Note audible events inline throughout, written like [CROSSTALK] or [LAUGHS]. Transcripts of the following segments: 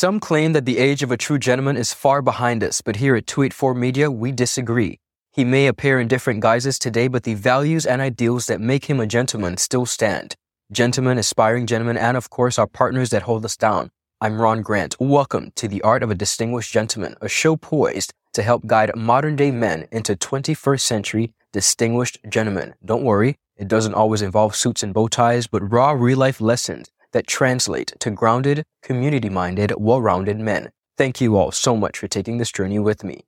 Some claim that the age of a true gentleman is far behind us, but here at 284 Media, we disagree. He may appear in different guises today, but the values and ideals that make him a gentleman still stand. Gentlemen, aspiring gentlemen, and of course our partners that hold us down. I'm Ron Grant. Welcome to The Art of a Distinguished Gentleman, a show poised to help guide modern day men into 21st century distinguished gentlemen. Don't worry, it doesn't always involve suits and bow ties, but raw real life lessons that translate to grounded, community minded, well rounded men. Thank you all so much for taking this journey with me.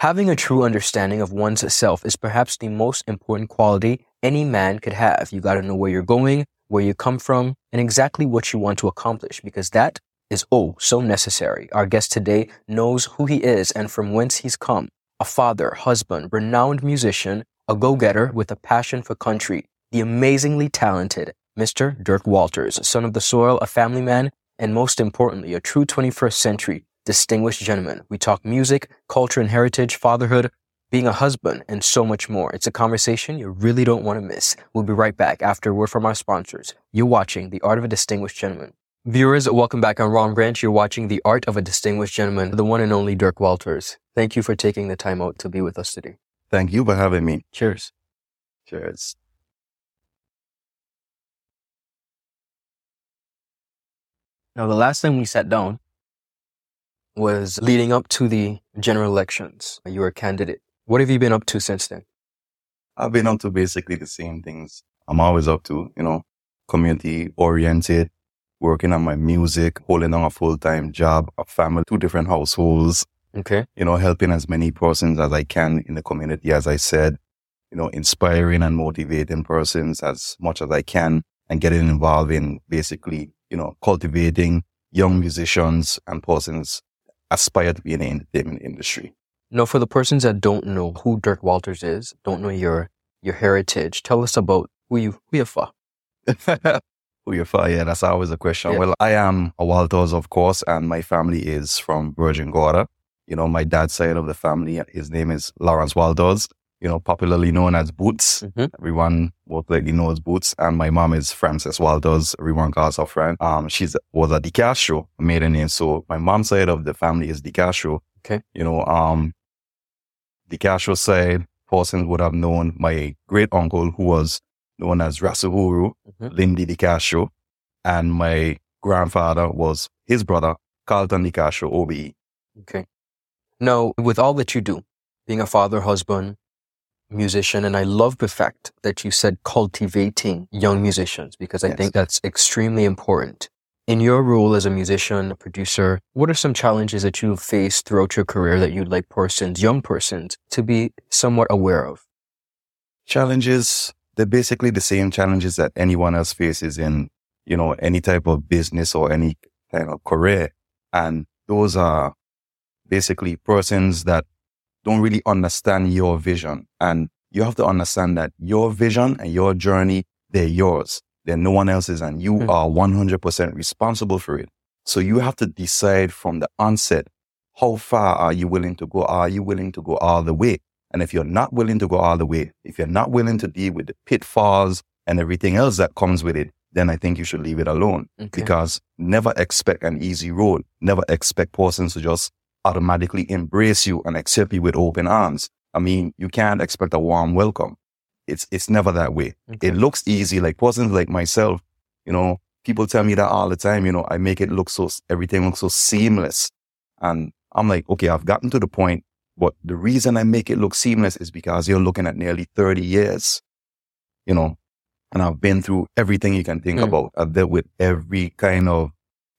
Having a true understanding of one's self is perhaps the most important quality any man could have. You gotta know where you're going, where you come from, and exactly what you want to accomplish because that is oh so necessary. Our guest today knows who he is and from whence he's come. A father, husband, renowned musician, a go-getter with a passion for country, the amazingly talented Mr. Dirk Walters, son of the soil, a family man, and most importantly, a true 21st century distinguished gentleman. We talk music, culture and heritage, fatherhood, being a husband, and so much more. It's a conversation you really don't want to miss. We'll be right back after a word from our sponsors. You're watching The Art of a Distinguished Gentleman. Viewers, welcome back on Ron Grant. You're watching The Art of a Distinguished Gentleman, the one and only Dirk Walters. Thank you for taking the time out to be with us today. Thank you for having me. Cheers. Cheers. Now, the last time we sat down was leading up to the general elections. You were a candidate. What have you been up to since then? I've been up to basically the same things I'm always up to, you know, community oriented, working on my music, holding on a full time job, a family, two different households, Okay. you know, helping as many persons as I can in the community, as I said, you know, inspiring and motivating persons as much as I can and getting involved in basically, you know, cultivating young musicians and persons aspire to be in the entertainment industry. Now, for the persons that don't know who Dirk Walters is, don't know your your heritage, tell us about who you who you for. [LAUGHS] Who you for? Yeah, that's always a question. Yeah. Well, I am a Walters, of course, and my family is from Virgin Gorda. You know, my dad's side of the family, his name is Lawrence Walters, you know, popularly known as Boots. Mhm. Everyone most likely knows Boots. And my mom is Frances Walters. Everyone calls her friend. Um, she's was a DiCastro maiden name. So my mom's side of the family is DiCastro. Okay. You know, um, DiCastro side, persons would have known my great uncle who was known as Rasuhuru, Mhm. Lindy DiCastro. And my grandfather was his brother, Carlton DiCastro, OBE. Okay. Now, with all that you do, being a father, husband, musician, and I love the fact that you said cultivating young musicians because I Yes. think that's extremely important. In your role as a musician, a producer, what are some challenges that you've faced throughout your career that you'd like persons, young persons, to be somewhat aware of? challenges they're basically the same challenges that anyone else faces in you know any type of business or any kind of career and those are basically persons that don't really understand your vision and you have to understand that your vision and your journey they're yours they're no one else's and you Hmm. are 100% responsible for it so you have to decide from the onset how far are you willing to go are you willing to go all the way and if you're not willing to go all the way, if you're not willing to deal with the pitfalls and everything else that comes with it, then I think you should leave it alone Okay. because never expect an easy road. Never expect persons to just automatically embrace you and accept you with open arms. I mean, you can't expect a warm welcome. It's, it's never that way. Okay. It looks easy. Like persons like myself, you know, people tell me that all the time, you know, I make it look so, everything looks so seamless. And I'm like, okay, I've gotten to the point but the reason I make it look seamless is because you're looking at nearly 30 years, you know, and I've been through everything you can think Mm. about. I've dealt with every kind of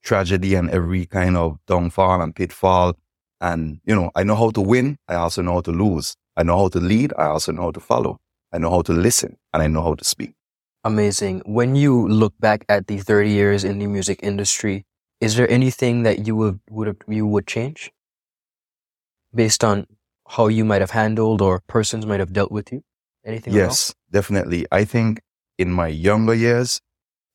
tragedy and every kind of downfall and pitfall. And, you know, I know how to win. I also know how to lose. I know how to lead. I also know how to follow. I know how to listen and I know how to speak. Amazing. When you look back at the 30 years in the music industry, is there anything that you would, would have, you would change based on how you might have handled or persons might have dealt with you? Anything? Yes, definitely. I think in my younger years,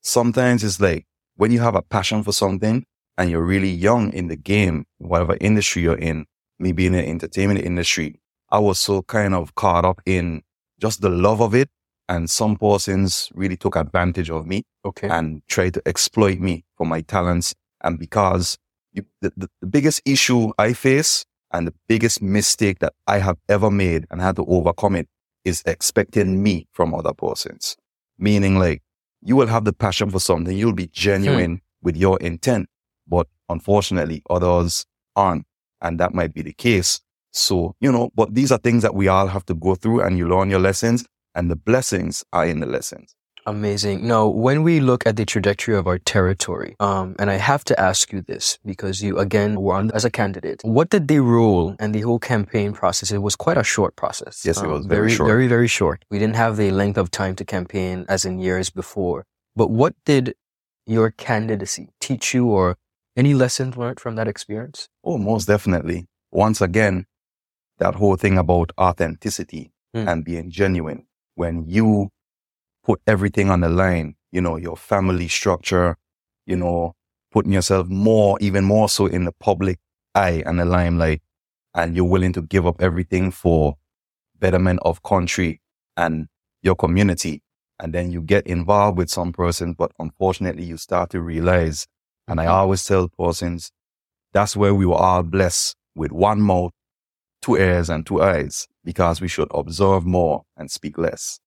sometimes it's like when you have a passion for something and you're really young in the game, whatever industry you're in, maybe in the entertainment industry, I was so kind of caught up in just the love of it. And some persons really took advantage of me Okay. and tried to exploit me for my talents. And because you, the, the, the biggest issue I face and the biggest mistake that I have ever made and had to overcome it is expecting me from other persons. Meaning like you will have the passion for something. You'll be genuine hmm. with your intent, but unfortunately others aren't. And that might be the case. So, you know, but these are things that we all have to go through and you learn your lessons and the blessings are in the lessons. Amazing. Now, when we look at the trajectory of our territory, um, and I have to ask you this because you again were on as a candidate. What did the role and the whole campaign process? It was quite a short process. Yes, um, it was very, very short. Very, very short. We didn't have the length of time to campaign as in years before. But what did your candidacy teach you, or any lessons learned from that experience? Oh, most definitely. Once again, that whole thing about authenticity mm. and being genuine. When you put everything on the line, you know, your family structure, you know, putting yourself more, even more so in the public eye and the limelight. And you're willing to give up everything for betterment of country and your community. And then you get involved with some person, but unfortunately you start to realize, and I always tell persons, that's where we were all blessed with one mouth, two ears and two eyes, because we should observe more and speak less.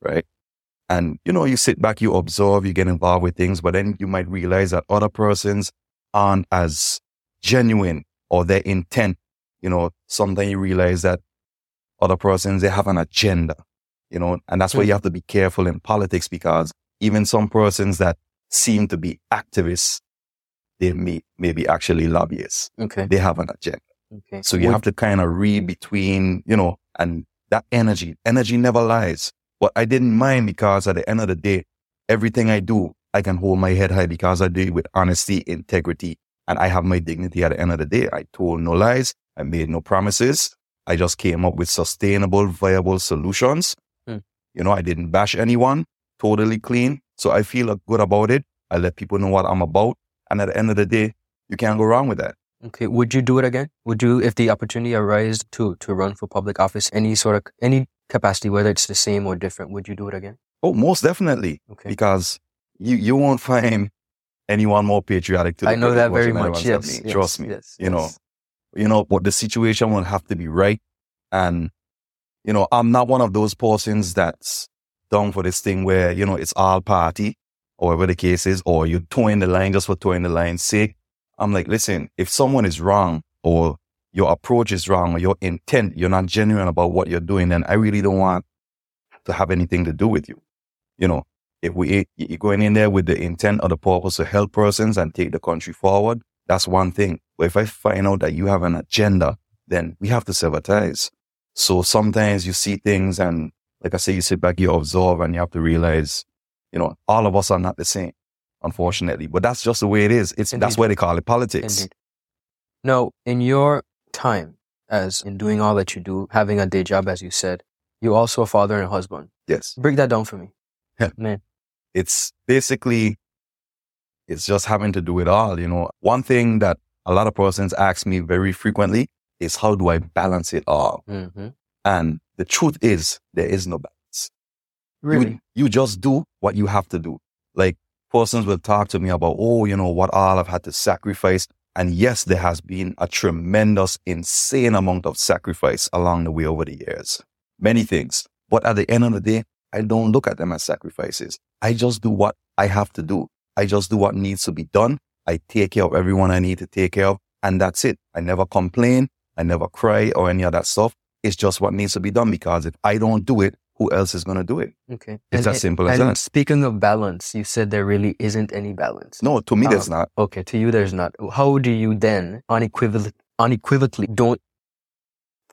Right. And, you know, you sit back, you observe, you get involved with things, but then you might realize that other persons aren't as genuine or their intent. You know, sometimes you realize that other persons, they have an agenda, you know, and that's why you hmm. have to be careful in politics because even some persons that seem to be activists, they may, may be actually lobbyists. Okay. They have an agenda. Okay. So you Would... have to kind of read between, you know, and that energy, energy never lies. But I didn't mind because at the end of the day, everything I do, I can hold my head high because I do it with honesty, integrity, and I have my dignity at the end of the day. I told no lies. I made no promises. I just came up with sustainable, viable solutions. Hmm. You know, I didn't bash anyone, totally clean. So I feel good about it. I let people know what I'm about. And at the end of the day, you can't go wrong with that. Okay. Would you do it again? Would you, if the opportunity arises to, to run for public office, any sort of, any capacity, whether it's the same or different, would you do it again? Oh, most definitely. Okay. Because you, you won't find anyone more patriotic to I know that very much. Yes, yes, Trust me. Yes, you know, you know, but the situation will have to be right. And, you know, I'm not one of those persons that's down for this thing where, you know, it's all party or whatever the case is, or you're towing the line just for towing the line's sake. I'm like, listen, if someone is wrong or your approach is wrong or your intent, you're not genuine about what you're doing, then I really don't want to have anything to do with you. You know, if we you're going in there with the intent or the purpose to help persons and take the country forward, that's one thing. But if I find out that you have an agenda, then we have to sever ties. So sometimes you see things and like I say, you sit back, you observe and you have to realize, you know, all of us are not the same, unfortunately. But that's just the way it is. It's Indeed. that's why they call it politics. Indeed. No, in your time as in doing all that you do, having a day job, as you said, you're also a father and a husband. Yes. Break that down for me. Yeah. Man. It's basically, it's just having to do it all. You know, one thing that a lot of persons ask me very frequently is how do I balance it all? Mm-hmm. And the truth is there is no balance. Really? You, you just do what you have to do. Like persons will talk to me about, oh, you know, what all I've had to sacrifice and yes, there has been a tremendous, insane amount of sacrifice along the way over the years. Many things. But at the end of the day, I don't look at them as sacrifices. I just do what I have to do. I just do what needs to be done. I take care of everyone I need to take care of. And that's it. I never complain. I never cry or any of that stuff. It's just what needs to be done because if I don't do it, who else is going to do it? Okay. It's and, as simple as that. Speaking of balance, you said there really isn't any balance. No, to me, um, there's not. Okay, to you, there's not. How do you then unequivocally, unequivocally don't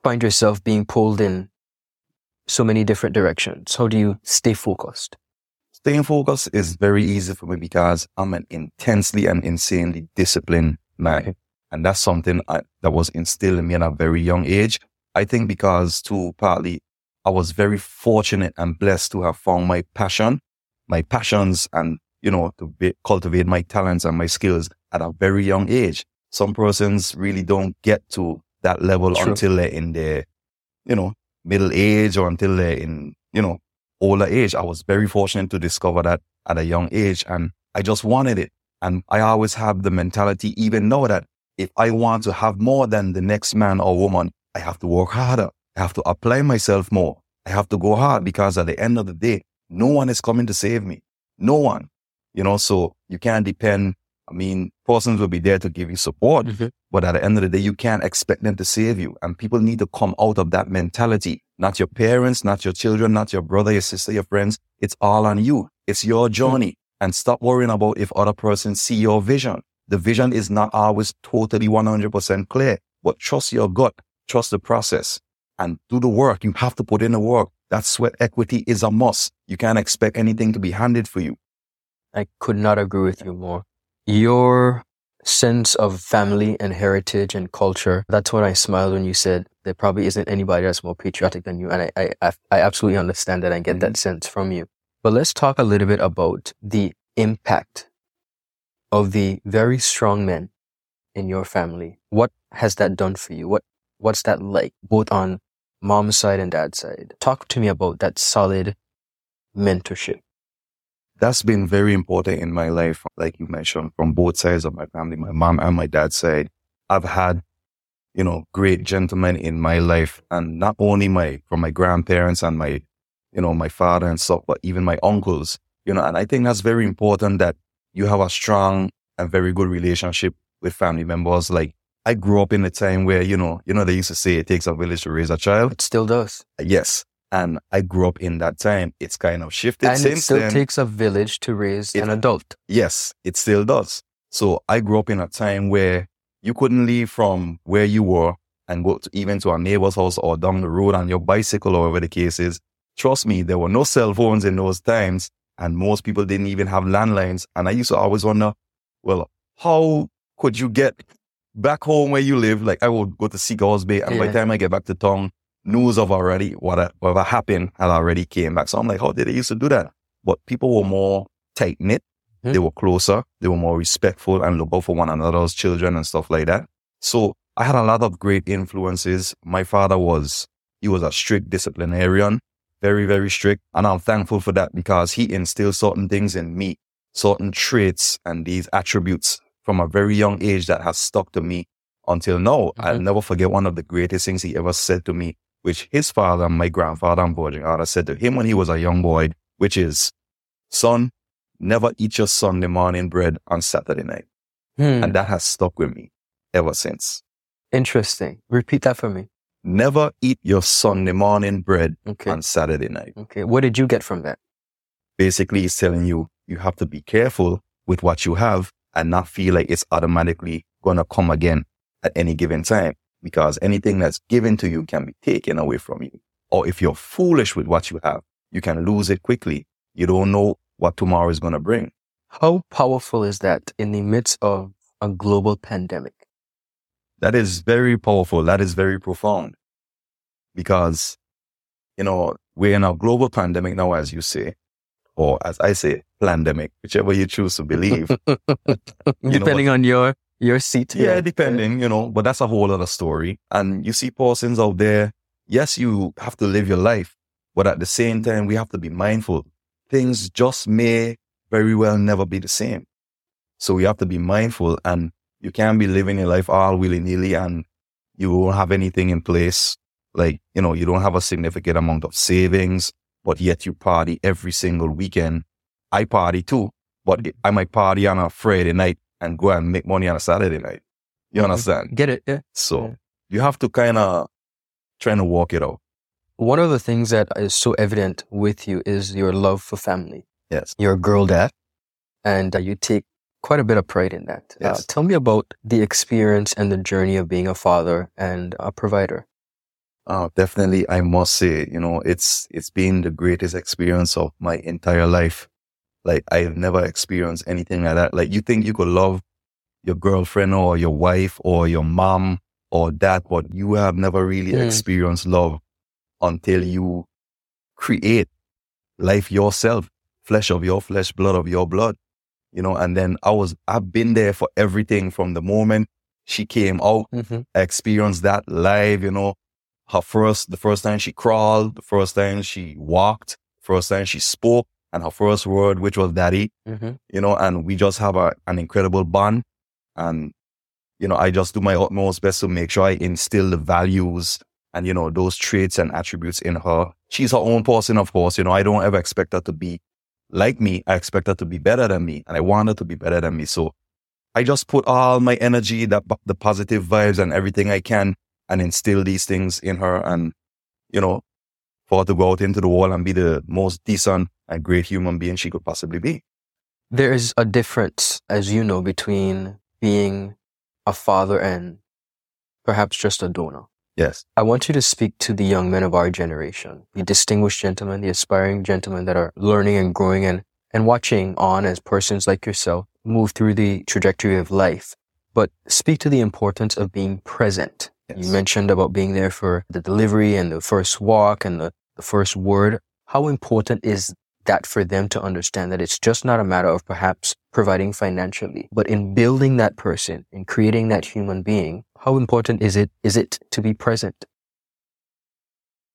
find yourself being pulled in so many different directions? How do you stay focused? Staying focused is very easy for me because I'm an intensely and insanely disciplined man. Okay. And that's something I, that was instilled in me at a very young age. I think because too, partly I was very fortunate and blessed to have found my passion, my passions and, you know, to be, cultivate my talents and my skills at a very young age. Some persons really don't get to that level True. until they're in their, you know, middle age or until they're in, you know, older age. I was very fortunate to discover that at a young age and I just wanted it. And I always have the mentality, even now that if I want to have more than the next man or woman, I have to work harder. I have to apply myself more. I have to go hard because at the end of the day, no one is coming to save me. No one, you know, so you can't depend. I mean, persons will be there to give you support, Mm-hmm. but at the end of the day, you can't expect them to save you. And people need to come out of that mentality. Not your parents, not your children, not your brother, your sister, your friends. It's all on you. It's your journey. And stop worrying about if other persons see your vision. The vision is not always totally 100% clear, but trust your gut, trust the process and do the work. You have to put in the work. That sweat equity is a must. You can't expect anything to be handed for you. I could not agree with you more. Your sense of family and heritage and culture, that's when I smiled when you said there probably isn't anybody that's more patriotic than you. And I, I, I, absolutely understand that and get that mm-hmm. sense from you. But let's talk a little bit about the impact of the very strong men in your family. What has that done for you? What, what's that like, both on mom's side and dad's side? Talk to me about that solid mentorship. That's been very important in my life. Like you mentioned, from both sides of my family, my mom and my dad's side, I've had, you know, great gentlemen in my life and not only my, from my grandparents and my, you know, my father and stuff, but even my uncles, you know, and I think that's very important that you have a strong and very good relationship with family members. Like I grew up in a time where, you know, you know, they used to say it takes a village to raise a child. It still does. Yes. And I grew up in that time. It's kind of shifted and since it still then. takes a village to raise It- an adult. Yes, it still does. So I grew up in a time where you couldn't leave from where you were and go to, even to a neighbor's house or down the road on your bicycle or whatever the case is. Trust me, there were no cell phones in those times and most people didn't even have landlines. And I used to always wonder, well, how could you get back home where you live? Like I would go to Sea Cows Bay and by the time I get back to town, news of already what whatever happened had already came back. So I'm like, how did they used to do that? But people were more tight knit. Hmm. They were closer. They were more respectful and look out for one another's children and stuff like that. So I had a lot of great influences. My father was, he was a strict disciplinarian, very, very strict. And I'm thankful for that because he instilled certain things in me, certain traits and these attributes from a very young age that has stuck to me until now. I'll Mhm. never forget one of the greatest things he ever said to me, which his father, my grandfather and Virgin Father said to him when he was a young boy, which is, son, never eat your Sunday morning bread on Saturday night. Hmm. And that has stuck with me ever since. Interesting. Repeat that for me. Never eat your Sunday morning bread Okay. on Saturday night. Okay. What did you get from that? Basically, it's telling you you have to be careful with what you have and not feel like it's automatically going to come again at any given time because anything that's given to you can be taken away from you. Or if you're foolish with what you have, you can lose it quickly. You don't know what tomorrow is going to bring. How powerful is that in the midst of a global pandemic? That is very powerful. That is very profound because, you know, we're in a global pandemic now, as you say, or as I say, pandemic, whichever you choose to believe. [LAUGHS] Depending on your your seat. yeah, depending, you know, but that's a whole other story. And you see persons out there, yes, you have to live your life, but at the same time, we have to be mindful. Things just may very well never be the same. So we have to be mindful and you can't be living your life all willy nilly and you won't have anything in place. Like, you know, you don't have a significant amount of savings, but yet you party every single weekend. I party too, but I might party on a Friday night and go and make money on a Saturday night. You understand? Get it? Yeah. So Yeah. you have to kind of trying to walk it out. One of the things that is so evident with you is your love for family. Yes. You're a girl dad, and uh, you take quite a bit of pride in that. Uh, tell me about the experience and the journey of being a father and a provider. Uh, definitely, I must say, you know, it's it's been the greatest experience of my entire life. Like I've never experienced anything like that. Like you think you could love your girlfriend or your wife or your mom or dad, but you have never really Mm. experienced love until you create life yourself, flesh of your flesh, blood of your blood. You know, and then I was I've been there for everything from the moment she came out Mm-hmm. experienced that live, you know, her first, the first time she crawled, the first time she walked, first time she spoke, and her first word, which was daddy, Mm-hmm. you know, and we just have a, an incredible bond. And, you know, I just do my utmost best to make sure I instill the values and, you know, those traits and attributes in her. She's her own person, of course. You know, I don't ever expect her to be like me. I expect her to be better than me and I want her to be better than me. So I just put all my energy, that the positive vibes and everything I can and instill these things in her and, you know, for her to go out into the world and be the most decent and great human being she could possibly be. There is a difference, as you know, between being a father and perhaps just a donor. Yes. I want you to speak to the young men of our generation, the distinguished gentlemen, the aspiring gentlemen that are learning and growing and, and watching on as persons like yourself move through the trajectory of life. But speak to the importance of being present. Yes. You mentioned about being there for the delivery and the first walk and the, the first word. How important is that for them to understand that it's just not a matter of perhaps providing financially, but in building that person, in creating that human being, how important is it, is it to be present?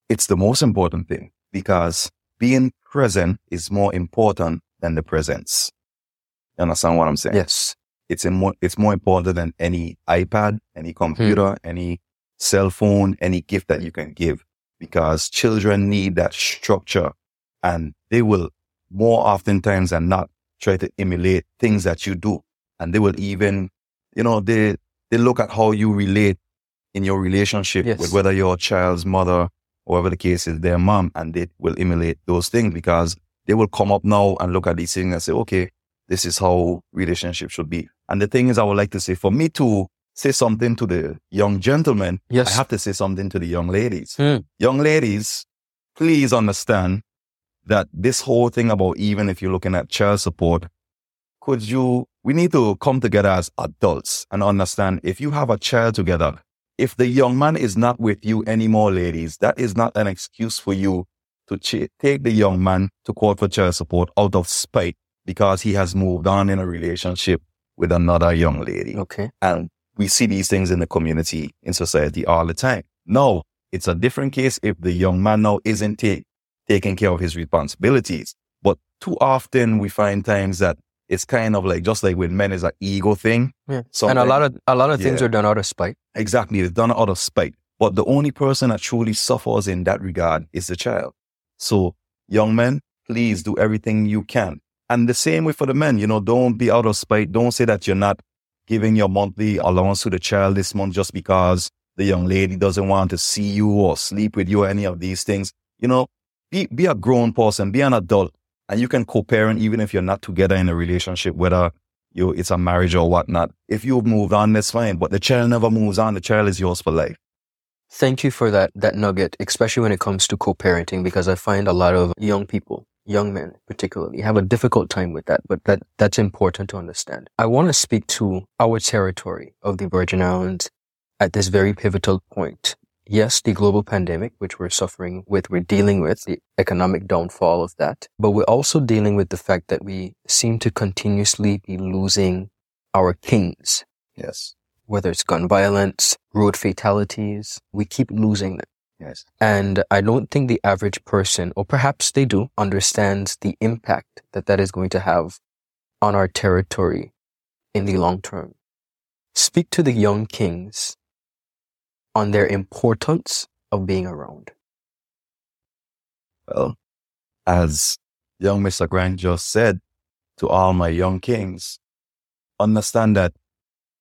It's the most important thing because being present is more important than the presence. You understand what I'm saying? Yes. It's more, it's more important than any iPad, any computer, hmm. any cell phone, any gift that you can give because children need that structure and they will more oftentimes than not try to emulate things that you do. And they will even, you know, they, they look at how you relate in your relationship yes. with whether your child's mother or whatever the case is, their mom, and they will emulate those things because they will come up now and look at these things and say, okay, this is how relationship should be. And the thing is, I would like to say for me to say something to the young gentlemen, yes. I have to say something to the young ladies. Hmm. Young ladies, please understand that this whole thing about even if you're looking at child support, could you, we need to come together as adults and understand if you have a child together, if the young man is not with you anymore, ladies, that is not an excuse for you to ch- take the young man to court for child support out of spite because he has moved on in a relationship with another young lady. Okay. And we see these things in the community, in society all the time. No, it's a different case if the young man now isn't take, taking care of his responsibilities. But too often we find times that it's kind of like just like with men is an ego thing. Yeah. And a lot of a lot of things yeah. are done out of spite. Exactly. It's done out of spite. But the only person that truly suffers in that regard is the child. So young men, please do everything you can. And the same way for the men, you know, don't be out of spite. Don't say that you're not giving your monthly allowance to the child this month just because the young lady doesn't want to see you or sleep with you or any of these things. You know, be, be a grown person, be an adult, and you can co-parent even if you're not together in a relationship, whether you it's a marriage or whatnot. If you've moved on, that's fine. But the child never moves on. The child is yours for life. Thank you for that that nugget, especially when it comes to co-parenting, because I find a lot of young people, young men particularly, have a difficult time with that. But that that's important to understand. I want to speak to our territory of the Virgin Islands at this very pivotal point yes, the global pandemic, which we're suffering with, we're dealing with the economic downfall of that, but we're also dealing with the fact that we seem to continuously be losing our kings. Yes. Whether it's gun violence, road fatalities, we keep losing them. Yes. And I don't think the average person, or perhaps they do, understands the impact that that is going to have on our territory in the long term. Speak to the young kings on their importance of being around? Well, as young Mr. Grant just said to all my young kings, understand that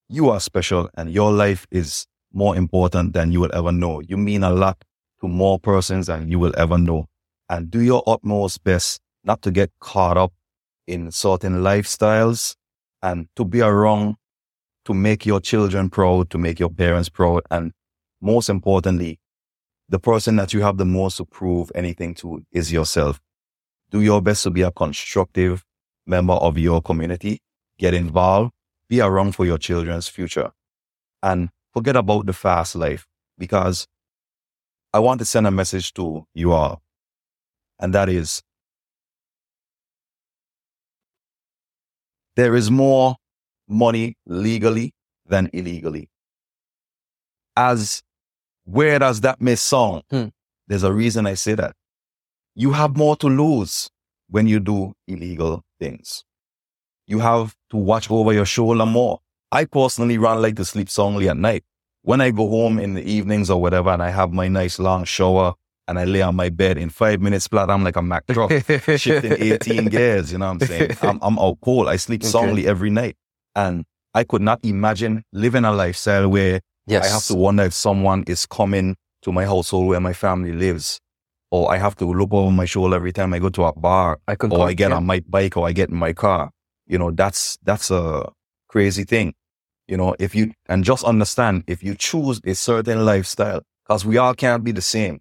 you are special and your life is more important than you will ever know. You mean a lot to more persons than you will ever know. And do your utmost best not to get caught up in certain lifestyles and to be around to make your children proud, to make your parents proud, and most importantly, the person that you have the most to prove anything to is yourself. Do your best to be a constructive member of your community. Get involved. Be around for your children's future. And forget about the fast life because I want to send a message to you all. And that is there is more money legally than illegally. As where does that may sound? Hmm. There's a reason I say that. You have more to lose when you do illegal things. You have to watch over your shoulder more. I personally run like to sleep soundly at night. When I go home in the evenings or whatever and I have my nice long shower and I lay on my bed in five minutes flat, I'm like a Mack truck [LAUGHS] shifting 18 gears. You know what I'm saying? [LAUGHS] I'm, I'm out cold. I sleep soundly every night. And I could not imagine living a lifestyle where yes. I have to wonder if someone is coming to my household where my family lives. Or I have to look over my shoulder every time I go to a bar. I or I get yeah. on my bike or I get in my car. You know, that's that's a crazy thing. You know, if you and just understand if you choose a certain lifestyle, because we all can't be the same.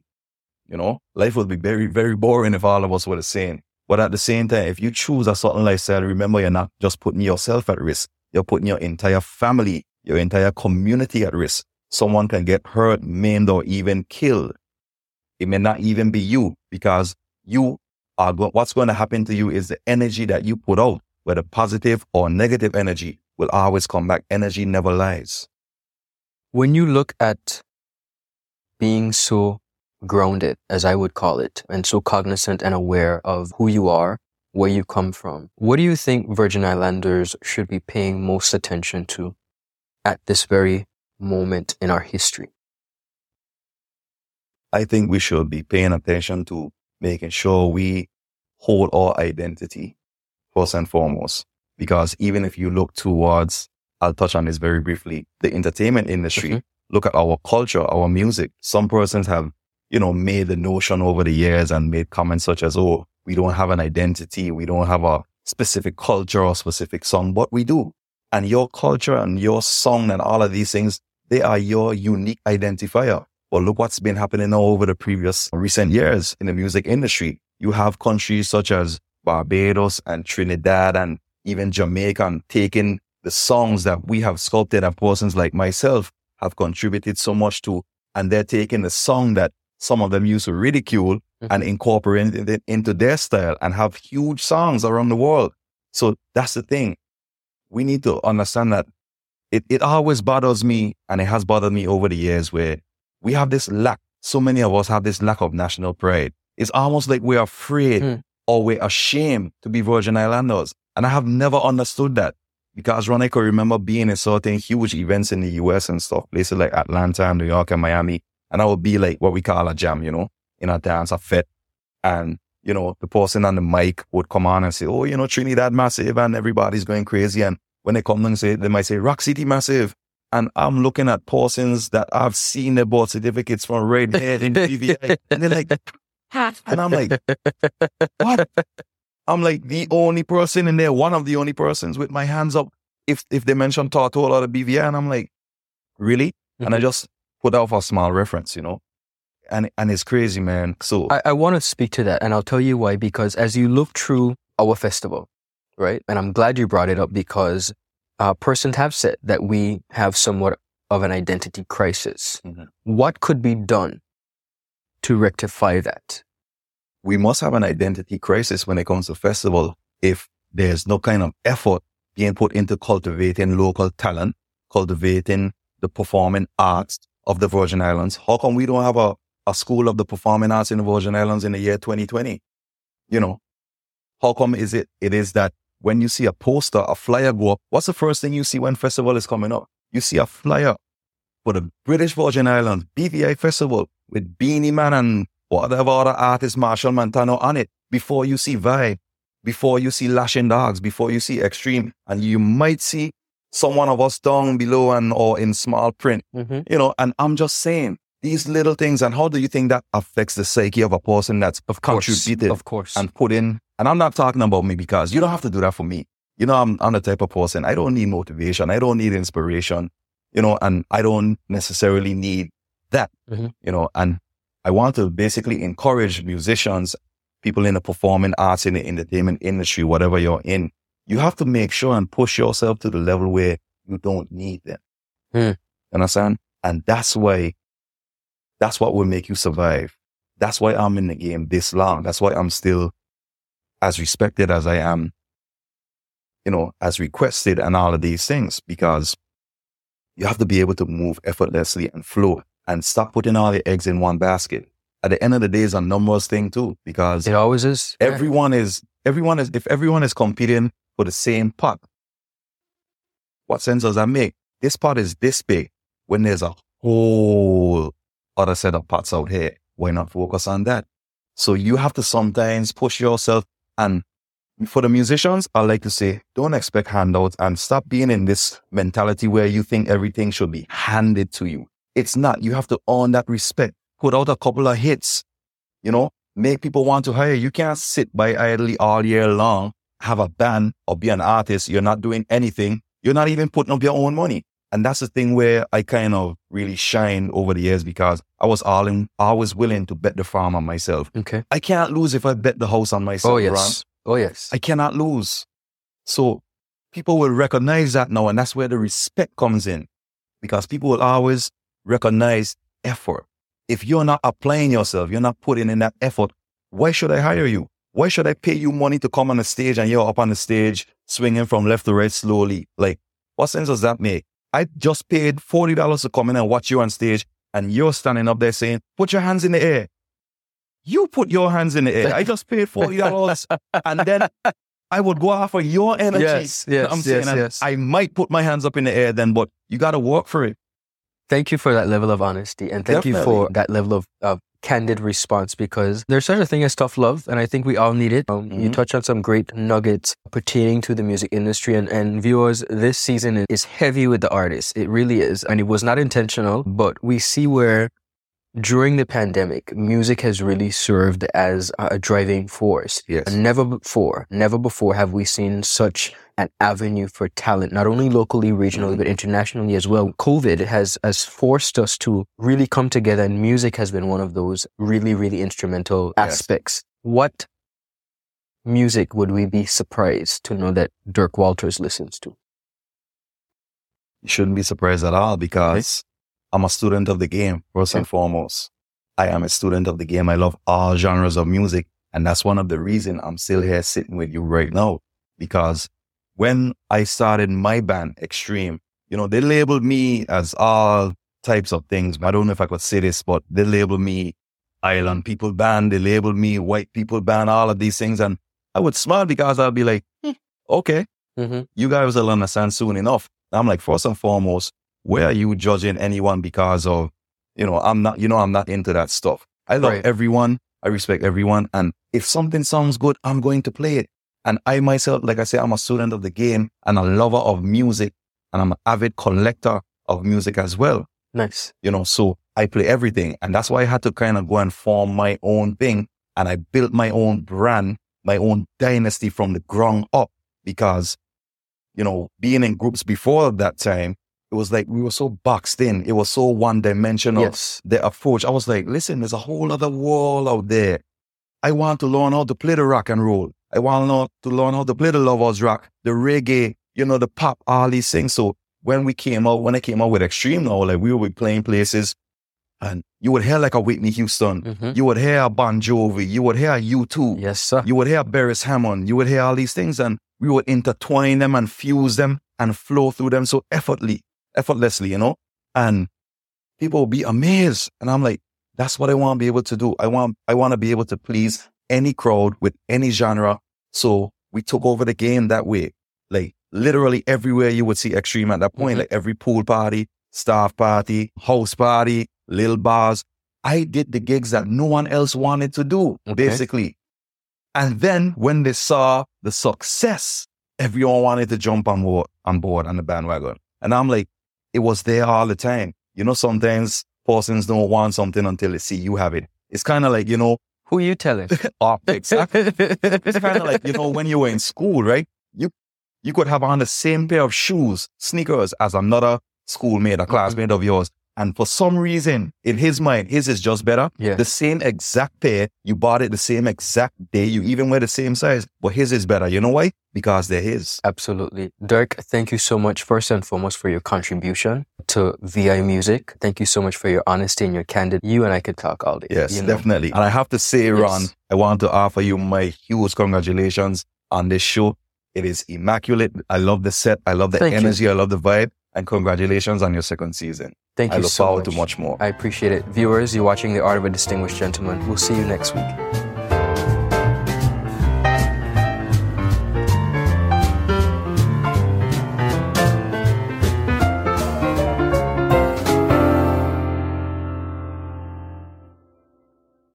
You know, life would be very, very boring if all of us were the same. But at the same time, if you choose a certain lifestyle, remember you're not just putting yourself at risk. You're putting your entire family, your entire community at risk. Someone can get hurt, maimed, or even killed. It may not even be you because you are go- what's going to happen to you is the energy that you put out, whether positive or negative energy will always come back. Energy never lies. When you look at being so grounded, as I would call it, and so cognizant and aware of who you are, where you come from. What do you think Virgin Islanders should be paying most attention to at this very moment in our history? I think we should be paying attention to making sure we hold our identity first and foremost. Because even if you look towards, I'll touch on this very briefly, the entertainment industry, mm-hmm. look at our culture, our music. Some persons have you know, made the notion over the years and made comments such as, oh, we don't have an identity. We don't have a specific culture or specific song, but we do. And your culture and your song and all of these things, they are your unique identifier. But look what's been happening over the previous recent years in the music industry. You have countries such as Barbados and Trinidad and even Jamaica taking the songs that we have sculpted and persons like myself have contributed so much to, and they're taking the song that some of them used to ridicule mm-hmm. and incorporate it into their style and have huge songs around the world. So that's the thing. We need to understand that it, it always bothers me and it has bothered me over the years where we have this lack. So many of us have this lack of national pride. It's almost like we're afraid mm. or we're ashamed to be Virgin Islanders. And I have never understood that because Ron, I could remember being in certain huge events in the US and stuff, places like Atlanta, and New York, and Miami. And I would be like what we call a jam, you know, in a dance, a fit. And, you know, the person on the mic would come on and say, oh, you know, Trinidad Massive and everybody's going crazy. And when they come and say, they might say Rock City Massive. And I'm looking at persons that I've seen their birth certificates from here in BVI. and they're like, [LAUGHS] and I'm like, [LAUGHS] what? I'm like the only person in there, one of the only persons with my hands up. If if they mention Tortola or the BVI, and I'm like, really? Mm-hmm. And I mm-hmm. just put out a small reference, you know? And, and it's crazy, man. So I, I want to speak to that and I'll tell you why, because as you look through our festival, right? And I'm glad you brought it up because uh, persons have said that we have somewhat of an identity crisis. Mm-hmm. What could be done to rectify that? We must have an identity crisis when it comes to festival if there's no kind of effort being put into cultivating local talent, cultivating the performing arts, of the Virgin Islands. How come we don't have a, a school of the performing arts in the Virgin Islands in the year 2020? You know, how come is it, it is that when you see a poster, a flyer go up, what's the first thing you see when festival is coming up? You see a flyer for the British Virgin Islands BVI Festival with Beanie Man and whatever other artist, Machel Montano on it before you see Vibe, before you see Lashing Dogs, before you see Extreme. And you might see someone of us down below and or in small print, mm-hmm. you know, and I'm just saying these little things and how do you think that affects the psyche of a person that's of course, contributed of course and put in and I'm not talking about me because you don't have to do that for me. You know, I'm, I'm the type of person, I don't need motivation. I don't need inspiration, you know, and I don't necessarily need that, mm-hmm. you know, and I want to basically encourage musicians, people in the performing arts, in the entertainment industry, whatever you're in, you have to make sure and push yourself to the level where you don't need them. Hmm. Understand? And that's why, that's what will make you survive. That's why I'm in the game this long. That's why I'm still as respected as I am, you know, as requested and all of these things, because you have to be able to move effortlessly and flow and stop putting all the eggs in one basket. At the end of the day, it's a numbers thing too, because it always is. Everyone yeah. is, everyone is, if everyone is competing for the same pot. what sense does that make? This part is this big when there's a whole other set of parts out here. Why not focus on that? So you have to sometimes push yourself. And for the musicians, I like to say, don't expect handouts and stop being in this mentality where you think everything should be handed to you. It's not. You have to earn that respect. Put out a couple of hits, you know, make people want to hire you. Can't sit by idly all year long, have a band or be an artist. You're not doing anything. You're not even putting up your own money. And that's the thing where I kind of really shine over the years because I was all in, always willing to bet the farm on myself. Okay. I can't lose if I bet the house on myself. Oh yes. Ron. Oh yes. I cannot lose. So people will recognize that now, and that's where the respect comes in, because people will always recognize effort. If you're not applying yourself, you're not putting in that effort. Why should I hire you? Why should I pay you money to come on the stage and you're up on the stage swinging from left to right slowly? Like, what sense does that make? I just paid $40 to come in and watch you on stage, and you're standing up there saying, put your hands in the air. You put your hands in the air. I just paid $40, [LAUGHS] and then I would go after your energy. Yes, yes, I'm saying, yes, yes. I might put my hands up in the air then, but you got to work for it. Thank you for that level of honesty and thank you for that level of, of candid response because there's such a thing as tough love and I think we all need it. Um, You Mhm. touch on some great nuggets pertaining to the music industry and, and viewers, this season is heavy with the artists. It really is. And it was not intentional, but we see where during the pandemic, music has really served as a a driving force. Yes. Never before, never before have we seen such an avenue for talent, not only locally, regionally, but mm-hmm. internationally as well. COVID has, has forced us to really come together and music has been one of those really, really instrumental Yes. aspects. What music would we be surprised to know that Dirk Walters listens to? You shouldn't be surprised at all because I'm a student of the game, first and foremost. I am a student of the game. I love all genres of music. And that's one of the reasons I'm still here sitting with you right now. Because when I started my band, Extreme, you know, they labeled me as all types of things. I don't know if I could say this, but they labeled me island people band. They labeled me white people band, all of these things. And I would smile because I'd be like, "Hmm, okay, Mm-hmm. you guys will understand soon enough. I'm like, first and foremost, where are you judging anyone because of, you know, I'm not, you know, I'm not into that stuff. I love Right. everyone. I respect everyone. And if something sounds good, I'm going to play it. And I myself, like I say, I'm a student of the game and a lover of music and I'm an avid collector of music as well. Nice. You know, so I play everything. And that's why I had to kind of go and form my own thing. And I built my own brand, my own dynasty from the ground up because, you know, being in groups before that time, it was like we were so boxed in. It was so one dimensional. Yes. The approach. I was like, listen, there's a whole other world out there. I want to learn how to play the rock and roll. I want to learn- to learn how to play the lovers rock, the reggae, you know, the pop, all these things. So when we came out, when I came out with Extreme now, like we would be playing places and you would hear like a Whitney Houston. Mm-hmm. You would hear a Bon Jovi. You would hear a U2. Yes, sir. You would hear Beres Hammond. You would hear all these things and we would intertwine them and fuse them and flow through them so effortlessly, effortlessly, you know? And people would be amazed. And I'm like, that's what I want to be able to do. I want, I want to be able to please any crowd with any genre. So we took over the game that way. Like literally everywhere you would see extreme at that point, Mhm. like every pool party, staff party, house party, little bars. I did the gigs that no one else wanted to do, Okay. basically. And then when they saw the success, everyone wanted to jump on board, on board on the bandwagon. And I'm like, it was there all the time. You know, sometimes persons don't want something until they see you have it. It's kind of like, you know, Who are you telling? [LAUGHS] oh, [LAUGHS] exactly. It's kind of like, you know, when you were in school, right? You you could have on the same pair of shoes, sneakers as another schoolmate, a classmate of yours. And for some reason, in his mind, his is just better. Yeah. The same exact pair, you bought it the same exact day, you even wear the same size, but his is better. You know why? Because they're his. Absolutely. Dirk, thank you so much, first and foremost, for your contribution to VI Music. Thank you so much for your honesty and your candid. You and I could talk all day. Yes, you know? definitely. And I have to say, Ron, Yes. I want to offer you my huge congratulations on this show. It is immaculate. I love the set. I love the Thank you. energy. I love the vibe. And congratulations on your second season. Thank I you look so forward much. to much more. I appreciate it. Viewers, you're watching The Art of a Distinguished Gentleman. We'll see you next week.